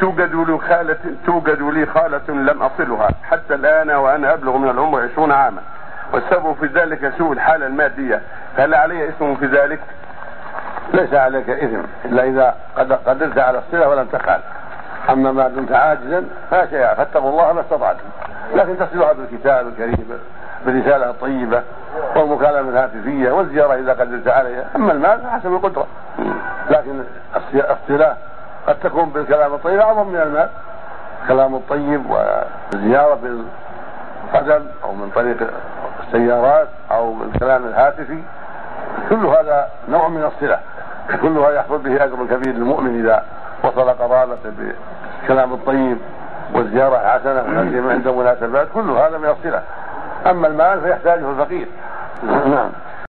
توجد لي خالة توجد لي خالة لم أصلها حتى الآن وأنا أبلغ من العمر عشرون عاما. والسبب في ذلك سوء الحالة المادية. هل علي اسم في ذلك؟ ليس عليك إثم إلا إذا قدرت على الصلة ولم تفعل. أما ما دمت عاجزا فلا شيء فاتقوا الله ما استطعتم. لكن تصلها بالكتاب الكريم بالرسالة الطيبة والمكالمة الهاتفية والزيارة إذا قدرت عليها. أما المال فحسب القدرة. لكن الصلة قد تكون بالكلام الطيب أعظم من المال. الكلام الطيب والزيارة بالقدم أو من طريق السيارات أو بالكلام الهاتفي كل هذا نوع من الصلة. كل هذا يحصل به أجر كبير للمؤمن إذا وصل قرابته بالكلام الطيب والزيارة حسنة ونسيم عند مناسبات كل هذا من الصلة. أما المال فيحتاجه الفقير. نعم.